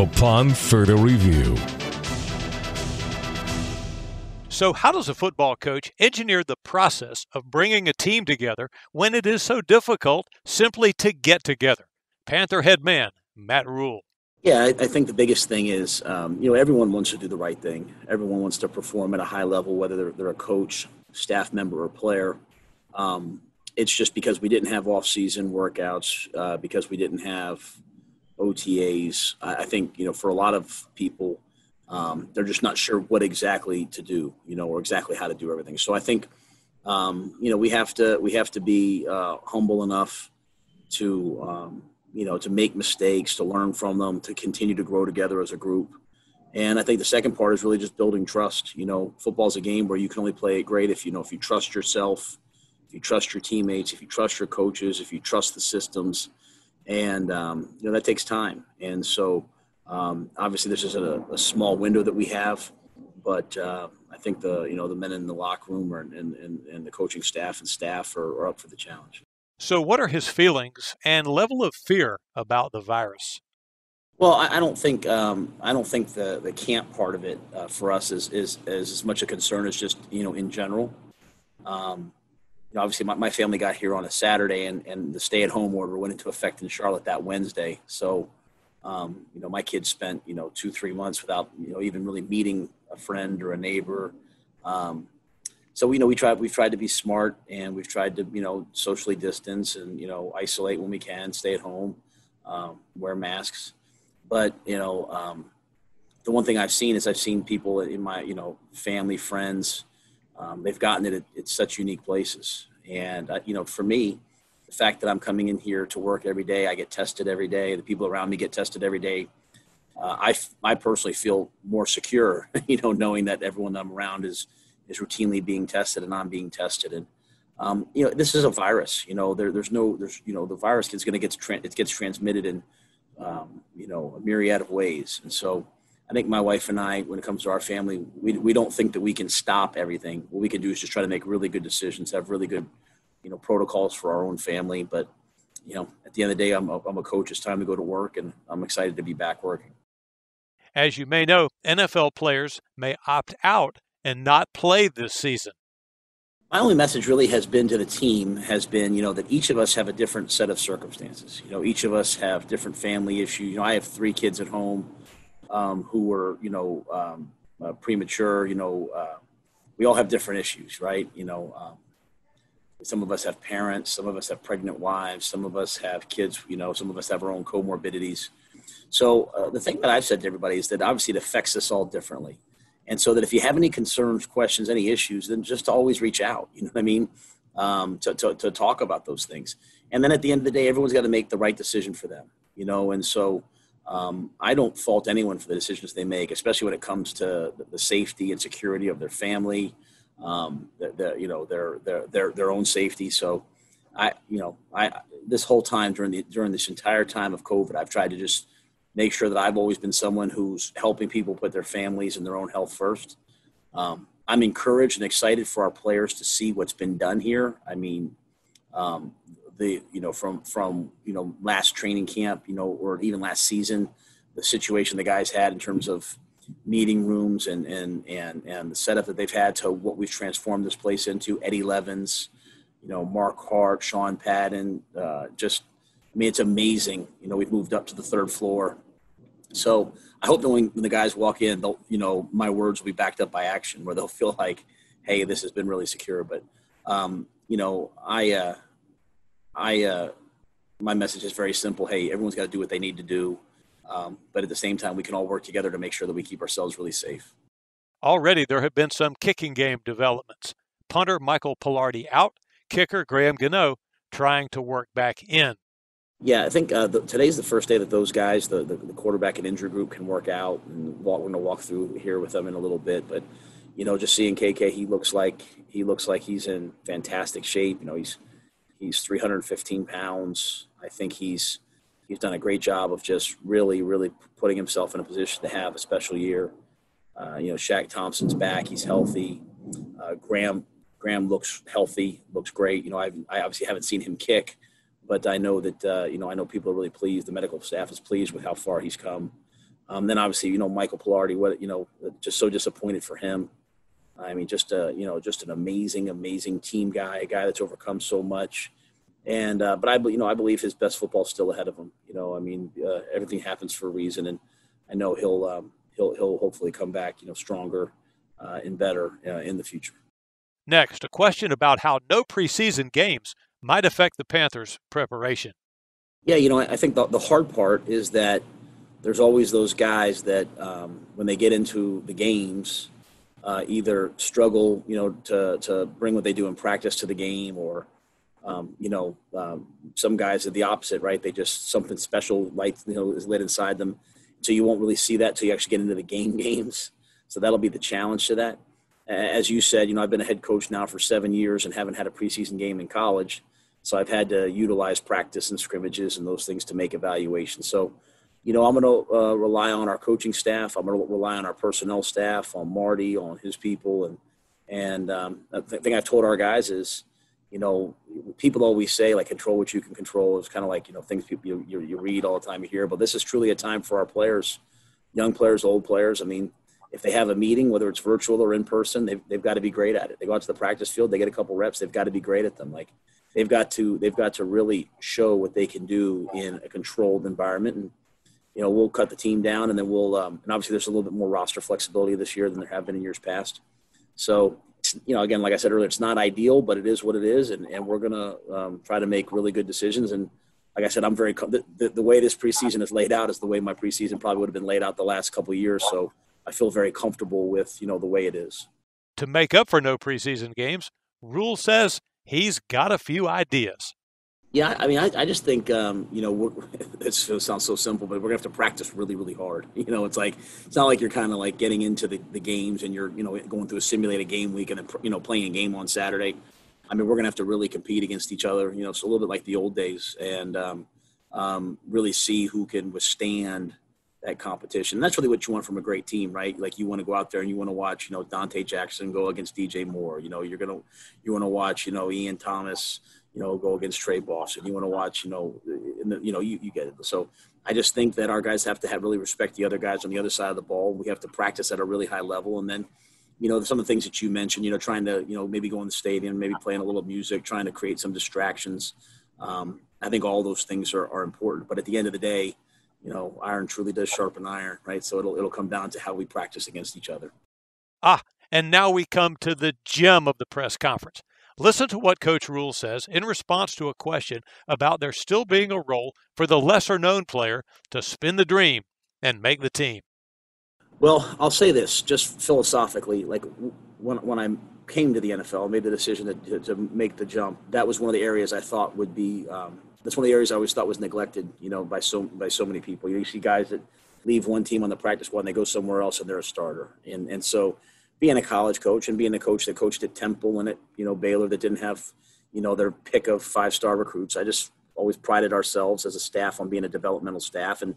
upon further review. So, how does a football coach engineer the process of bringing a team together when it is so difficult simply to get together? Panther head man, Matt Rhule. Yeah, I, I think the biggest thing is, um, you know, everyone wants to do the right thing. Everyone wants to perform at a high level, whether they're, they're a coach, staff member, or player. Um, it's just because we didn't have off-season workouts, uh, because we didn't have OTAs. I, think, you know, for a lot of people, um, they're just not sure what exactly to do, you know, or exactly how to do everything. So I think, um, you know, we have to we have to be uh, humble enough to, um, you know, to make mistakes, to learn from them, to continue to grow together as a group. And I think the second part is really just building trust. You know, football is a game where you can only play it great if you know if you trust yourself, if you trust your teammates, if you trust your coaches, if you trust the systems, and um, you know that takes time. And so um, obviously, this is a, a, small window that we have, but uh, I think the you know the men in the locker room and, and, and the coaching staff and staff are, are, up for the challenge. So, what are his feelings and level of fear about the virus? Well, I, I don't think um, I don't think the, the camp part of it uh, for us is, is, is as much a concern as just you know in general. Um, you know, obviously, my, my family got here on a Saturday, and, and the stay at home order went into effect in Charlotte that Wednesday. So um, you know, my kids spent you know two three months without you know even really meeting a friend or a neighbor. Um, so you know we tried we've tried to be smart and we've tried to you know socially distance and you know isolate when we can, stay at home, um, wear masks. But you know um, the one thing I've seen is I've seen people in my you know family friends um, they've gotten it at, at, such unique places and uh, you know for me the fact that I'm coming in here to work every day, I get tested every day, the people around me get tested every day. Uh, I, I personally feel more secure, you know, knowing that everyone I'm around is, is routinely being tested and I'm being tested. And, um, you know, this is a virus, you know, there, there's no, there's, you know, the virus is going to get, tra- it gets transmitted in, um, you know, a myriad of ways. And so I think my wife and I, when it comes to our family, we, we don't think that we can stop everything. What we can do is just try to make really good decisions, have really good you know protocols for our own family. But you know, at the end of the day, I'm a, I'm a coach. It's time to go to work, and I'm excited to be back working. As you may know, NFL players may opt out and not play this season. My only message really has been to the team has been, you know, that each of us have a different set of circumstances. You know, each of us have different family issues. You know, I have three kids at home um, who were, you know, um, uh, premature. You know, uh, we all have different issues, right? You know, um, some of us have parents, some of us have pregnant wives, some of us have kids, you know, some of us have our own comorbidities. So uh, the thing that I've said to everybody is that obviously it affects us all differently. And so that if you have any concerns, questions, any issues, then just always reach out, you know what I mean? Um, to, to, to talk about those things. And then at the end of the day, everyone's got to make the right decision for them, you know? And so um, I don't fault anyone for the decisions they make, especially when it comes to the safety and security of their family, um, the, the, you know their their their their own safety. So I you know I this whole time during the during this entire time of COVID, I've tried to just make sure that I've always been someone who's helping people put their families and their own health first. Um, I'm encouraged and excited for our players to see what's been done here. I mean, um, the you know from from you know last training camp, you know, or even last season, the situation the guys had in terms of meeting rooms and, and, and, and the setup that they've had to what we've transformed this place into. Eddie Levens, you know, Mark Hart, Sean Padden, uh, just, I mean, it's amazing. You know, we've moved up to the third floor. So I hope that when, when the guys walk in, they'll, you know, my words will be backed up by action where they'll feel like, hey, this has been really secure. But, um, you know, I, uh, I, uh, my message is very simple. Hey, everyone's got to do what they need to do. Um, but at the same time, we can all work together to make sure that we keep ourselves really safe. Already, there have been some kicking game developments. Punter Michael Palardy out, kicker Graham Gano trying to work back in. Yeah, I think uh, the, today's the first day that those guys, the, the, the, quarterback and injury group, can work out. And walk, we're going to walk through here with them in a little bit. But you know, just seeing KK, he looks like he looks like he's in fantastic shape. You know, he's he's 315 pounds. I think he's he's done a great job of just really, really putting himself in a position to have a special year. Uh, you know, Shaq Thompson's back; he's healthy. Uh, Graham Graham looks healthy, looks great. You know, I've, I obviously haven't seen him kick, but I know that uh, you know I know people are really pleased. The medical staff is pleased with how far he's come. Um, then obviously, you know, Michael Palardy, what you know, just so disappointed for him. I mean, just a you know, just an amazing, amazing team guy, a guy that's overcome so much. And uh, but I, you know, I believe his best football is still ahead of him. You know, I mean, uh, everything happens for a reason, and I know he'll um, he'll he'll hopefully come back, you know, stronger uh, and better uh, in the future. Next, a question about how no preseason games might affect the Panthers' preparation. Yeah, you know, I think the, the hard part is that there's always those guys that um, when they get into the games, uh, either struggle, you know, to, to bring what they do in practice to the game, or um, you know, um, some guys are the opposite, right? They just something special, light, you know, is lit inside them, so you won't really see that till you actually get into the game games. So that'll be the challenge to that. As you said, you know, I've been a head coach now for seven years and haven't had a preseason game in college. So I've had to utilize practice and scrimmages and those things to make evaluations. So, you know, I'm going to uh, rely on our coaching staff. I'm going to rely on our personnel staff, on Marty, on his people, and and um, the thing I've told our guys is, you know, people always say like control what you can control. It's kind of like you know things people you, you, you read all the time, you hear. But this is truly a time for our players, young players, old players. I mean, if they have a meeting, whether it's virtual or in person, they've, they've got to be great at it. They go out to the practice field, they get a couple reps, they've got to be great at them. Like they've got to they've got to really show what they can do in a controlled environment and you know we'll cut the team down and then we'll um, and obviously there's a little bit more roster flexibility this year than there have been in years past. So you know again like i said earlier it's not ideal but it is what it is. And, and we're going to um, try to make really good decisions. And like i said i'm very the, the, the, way this preseason is laid out is the way my preseason probably would have been laid out the last couple years. So i feel very comfortable with you know the way it is. To make up for no preseason games Rhule says he's got a few ideas. Yeah, I mean, I, I just think, um, you know, it sounds so simple, but we're gonna have to practice really, really hard. You know, it's like it's not like you're kind of like getting into the, the games and you're, you know, going through a simulated game week and then, you know, playing a game on Saturday. I mean, we're gonna have to really compete against each other. You know, it's a little bit like the old days, and um, um, really see who can withstand that competition. And that's really what you want from a great team, right? Like you want to go out there and you want to watch, you know, Donte Jackson go against DJ Moore. You know, you're gonna you want to watch, you know, Ian Thomas, you know, go against Tre Boston. You want to watch, you know, the, you know, you, you get it. So I just think that our guys have to have really respect the other guys on the other side of the ball. We have to practice at a really high level, and then. You know, some of the things that you mentioned, you know, trying to, you know, maybe go in the stadium, maybe playing a little music, trying to create some distractions. Um, I think all those things are, are important. But at the end of the day, you know, iron truly does sharpen iron, right? So it'll it'll come down to how we practice against each other. Ah, and now we come to the gem of the press conference. Listen to what Coach Rhule says in response to a question about there still being a role for the lesser known player to spin the dream and make the team. Well, I'll say this just philosophically, like when, when I came to the NFL, made the decision to, to, make the jump, that was one of the areas I thought would be um, that's one of the areas I always thought was neglected, you know, by so by so many people. You see guys that leave one team on the practice squad and they go somewhere else and they're a starter. And and so being a college coach and being the coach that coached at Temple and at you know Baylor that didn't have you know their pick of five star recruits, I just always prided ourselves as a staff on being a developmental staff and.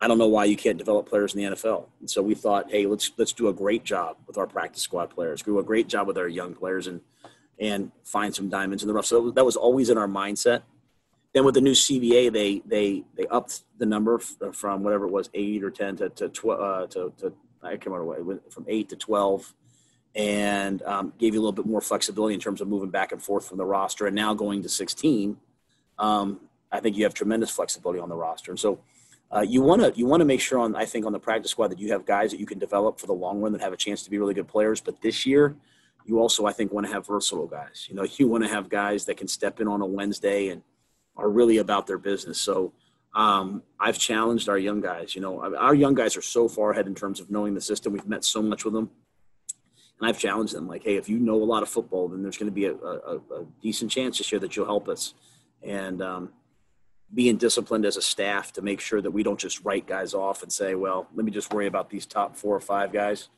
I don't know why you can't develop players in the NFL. And so we thought, hey, let's let's do a great job with our practice squad players, do a great job with our young players, and and find some diamonds in the rough. So that was always in our mindset. Then with the new CBA, they they they upped the number from whatever it was, eight or ten to to twelve uh, to, to I can't remember what from eight to twelve, and um, gave you a little bit more flexibility in terms of moving back and forth from the roster. And now going to sixteen, um, I think you have tremendous flexibility on the roster. And so uh, you want to you want to make sure on I think on the practice squad that you have guys that you can develop for the long run that have a chance to be really good players. But this year, you also I think want to have versatile guys. You know, you want to have guys that can step in on a Wednesday and are really about their business. So um, I've challenged our young guys. You know, our young guys are so far ahead in terms of knowing the system. We've met so much with them, and I've challenged them. Like, hey, if you know a lot of football, then there's going to be a, a, a, decent chance this year that you'll help us. And um, being disciplined as a staff to make sure that we don't just write guys off and say, well, let me just worry about these top four or five guys.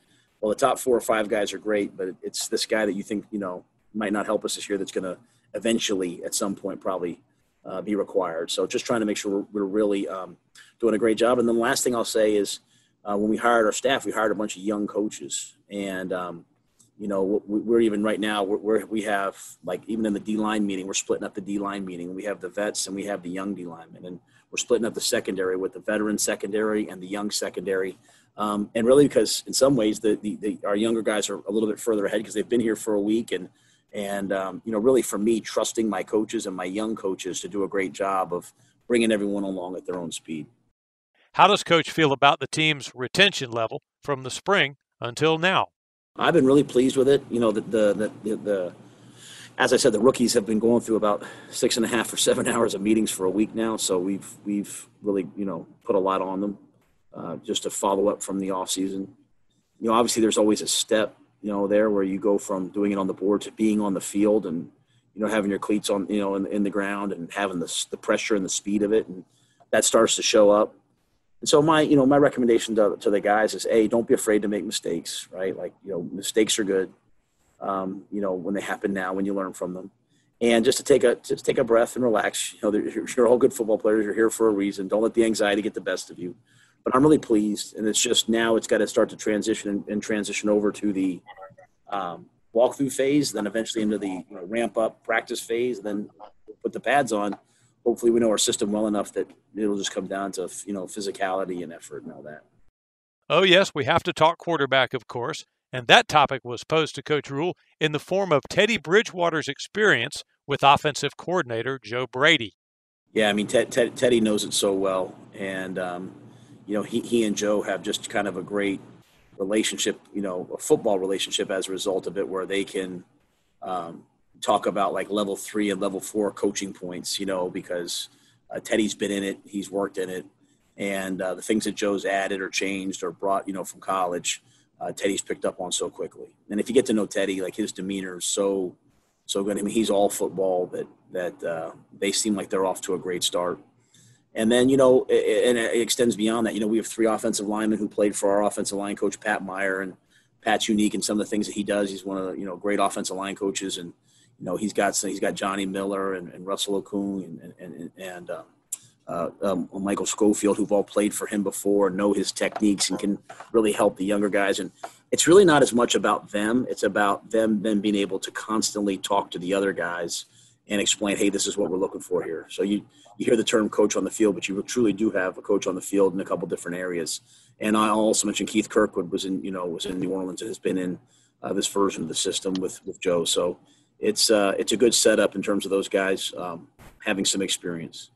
Well, the top four or five guys are great, but it's this guy that you think you know might not help us this year that's going to eventually, at some point, probably uh, be required. So just trying to make sure we're, we're really um, doing a great job. And then the last thing I'll say is uh, when we hired our staff, we hired a bunch of young coaches. And, um, you know, we're even right now, we're, we have like even in the D line meeting, we're splitting up the D line meeting. We have the vets and we have the young D linemen. And we're splitting up the secondary with the veteran secondary and the young secondary. Um, and really, because in some ways, the, the, the, our younger guys are a little bit further ahead because they've been here for a week, and and um, you know, really for me, trusting my coaches and my young coaches to do a great job of bringing everyone along at their own speed. How does Coach feel about the team's retention level from the spring until now? I've been really pleased with it. You know, the the the, the as I said, the rookies have been going through about six and a half or seven hours of meetings for a week now. So we've we've really you know put a lot on them uh, just to follow up from the off season. You know, obviously there's always a step you know there where you go from doing it on the board to being on the field and you know having your cleats on you know in, in the ground and having the the pressure and the speed of it and that starts to show up. So my, you know, my recommendation to, to the guys is, a, don't be afraid to make mistakes, right? Like, you know, mistakes are good. Um, you know, when they happen now, when you learn from them, and just to take a just take a breath and relax. You know, you're, you're all good football players. You're here for a reason. Don't let the anxiety get the best of you. But I'm really pleased, and it's just now it's got to start to transition and, and transition over to the um, walkthrough phase, then eventually into the you know, ramp up practice phase, then put the pads on hopefully we know our system well enough that it'll just come down to you know physicality and effort and all that. Oh yes, we have to talk quarterback, of course, and that topic was posed to Coach Rhule in the form of Teddy Bridgewater's experience with offensive coordinator Joe Brady. Yeah, I mean Ted, Ted, Teddy knows it so well, and um, you know he he and Joe have just kind of a great relationship, you know, a football relationship as a result of it, where they can. Um, talk about like level three and level four coaching points, you know, because uh, Teddy's been in it, he's worked in it, and uh, the things that Joe's added or changed or brought, you know, from college, uh, Teddy's picked up on so quickly. And if you get to know Teddy, like his demeanor is so, so good. I mean, he's all football that that uh, they seem like they're off to a great start. And then, you know, it, and it extends beyond that. You know, we have three offensive linemen who played for our offensive line coach, Pat Meyer, and Pat's unique in some of the things that he does. He's one of the, you know, great offensive line coaches. And, you know, he's got he's got Johnny Miller and, and Russell Okung and and and um, uh, um, Michael Schofield, who've all played for him before, know his techniques, and can really help the younger guys. And it's really not as much about them; it's about them then being able to constantly talk to the other guys and explain, "Hey, this is what we're looking for here." So you you hear the term "coach on the field," but you truly do have a coach on the field in a couple different areas. And I also mentioned Keith Kirkwood was in you know was in New Orleans and has been in uh, this version of the system with with Joe. So it's uh, it's a good setup in terms of those guys um, having some experience.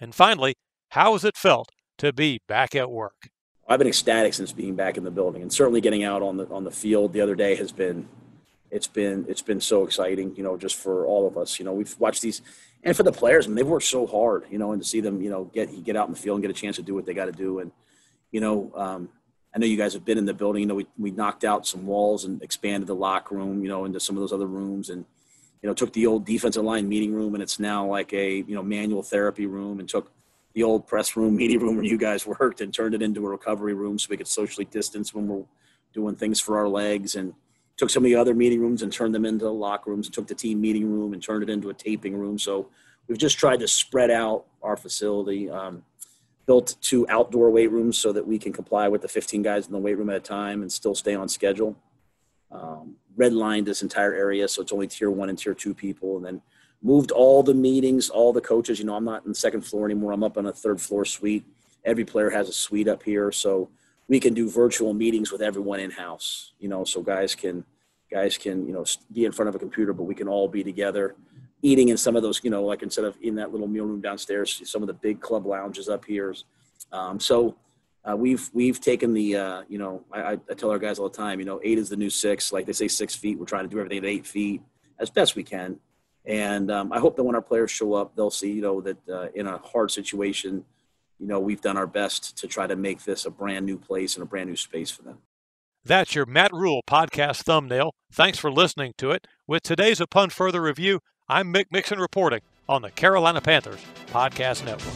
And finally, how has it felt to be back at work? I've been ecstatic since being back in the building, and certainly getting out on the on the field the other day has been it's been it's been so exciting. You know, just for all of us. You know, we've watched these, and for the players, and they've worked so hard. You know, and to see them, you know, get get out in the field and get a chance to do what they got to do, and you know, um, I know you guys have been in the building. You know, we, we knocked out some walls and expanded the locker room, you know, into some of those other rooms and, you know, took the old defensive line meeting room and it's now like a, you know, manual therapy room and took the old press room, meeting room where you guys worked and turned it into a recovery room so we could socially distance when we're doing things for our legs and took some of the other meeting rooms and turned them into locker rooms and took the team meeting room and turned it into a taping room. So we've just tried to spread out our facility. Um, built two outdoor weight rooms so that we can comply with the 15 guys in the weight room at a time and still stay on schedule. Um, redlined this entire area so it's only tier one and tier two people, and then moved all the meetings, all the coaches. You know, I'm not in the second floor anymore. I'm up on a third floor suite. Every player has a suite up here, so we can do virtual meetings with everyone in house. You know, so guys can guys can you know be in front of a computer, but we can all be together eating in some of those, you know, like instead of in that little meal room downstairs, some of the big club lounges up here. Um, so uh, we've we've taken the, uh, you know, I, I, tell our guys all the time, you know, eight is the new six. Like they say, six feet. We're trying to do everything at eight feet as best we can. And um, I hope that when our players show up, they'll see, you know, that uh, in a hard situation, you know, we've done our best to try to make this a brand new place and a brand new space for them. That's your Matt Rhule podcast thumbnail. Thanks for listening to it. With today's Upon Further Review, I'm Mick Mixon reporting on the Carolina Panthers Podcast Network.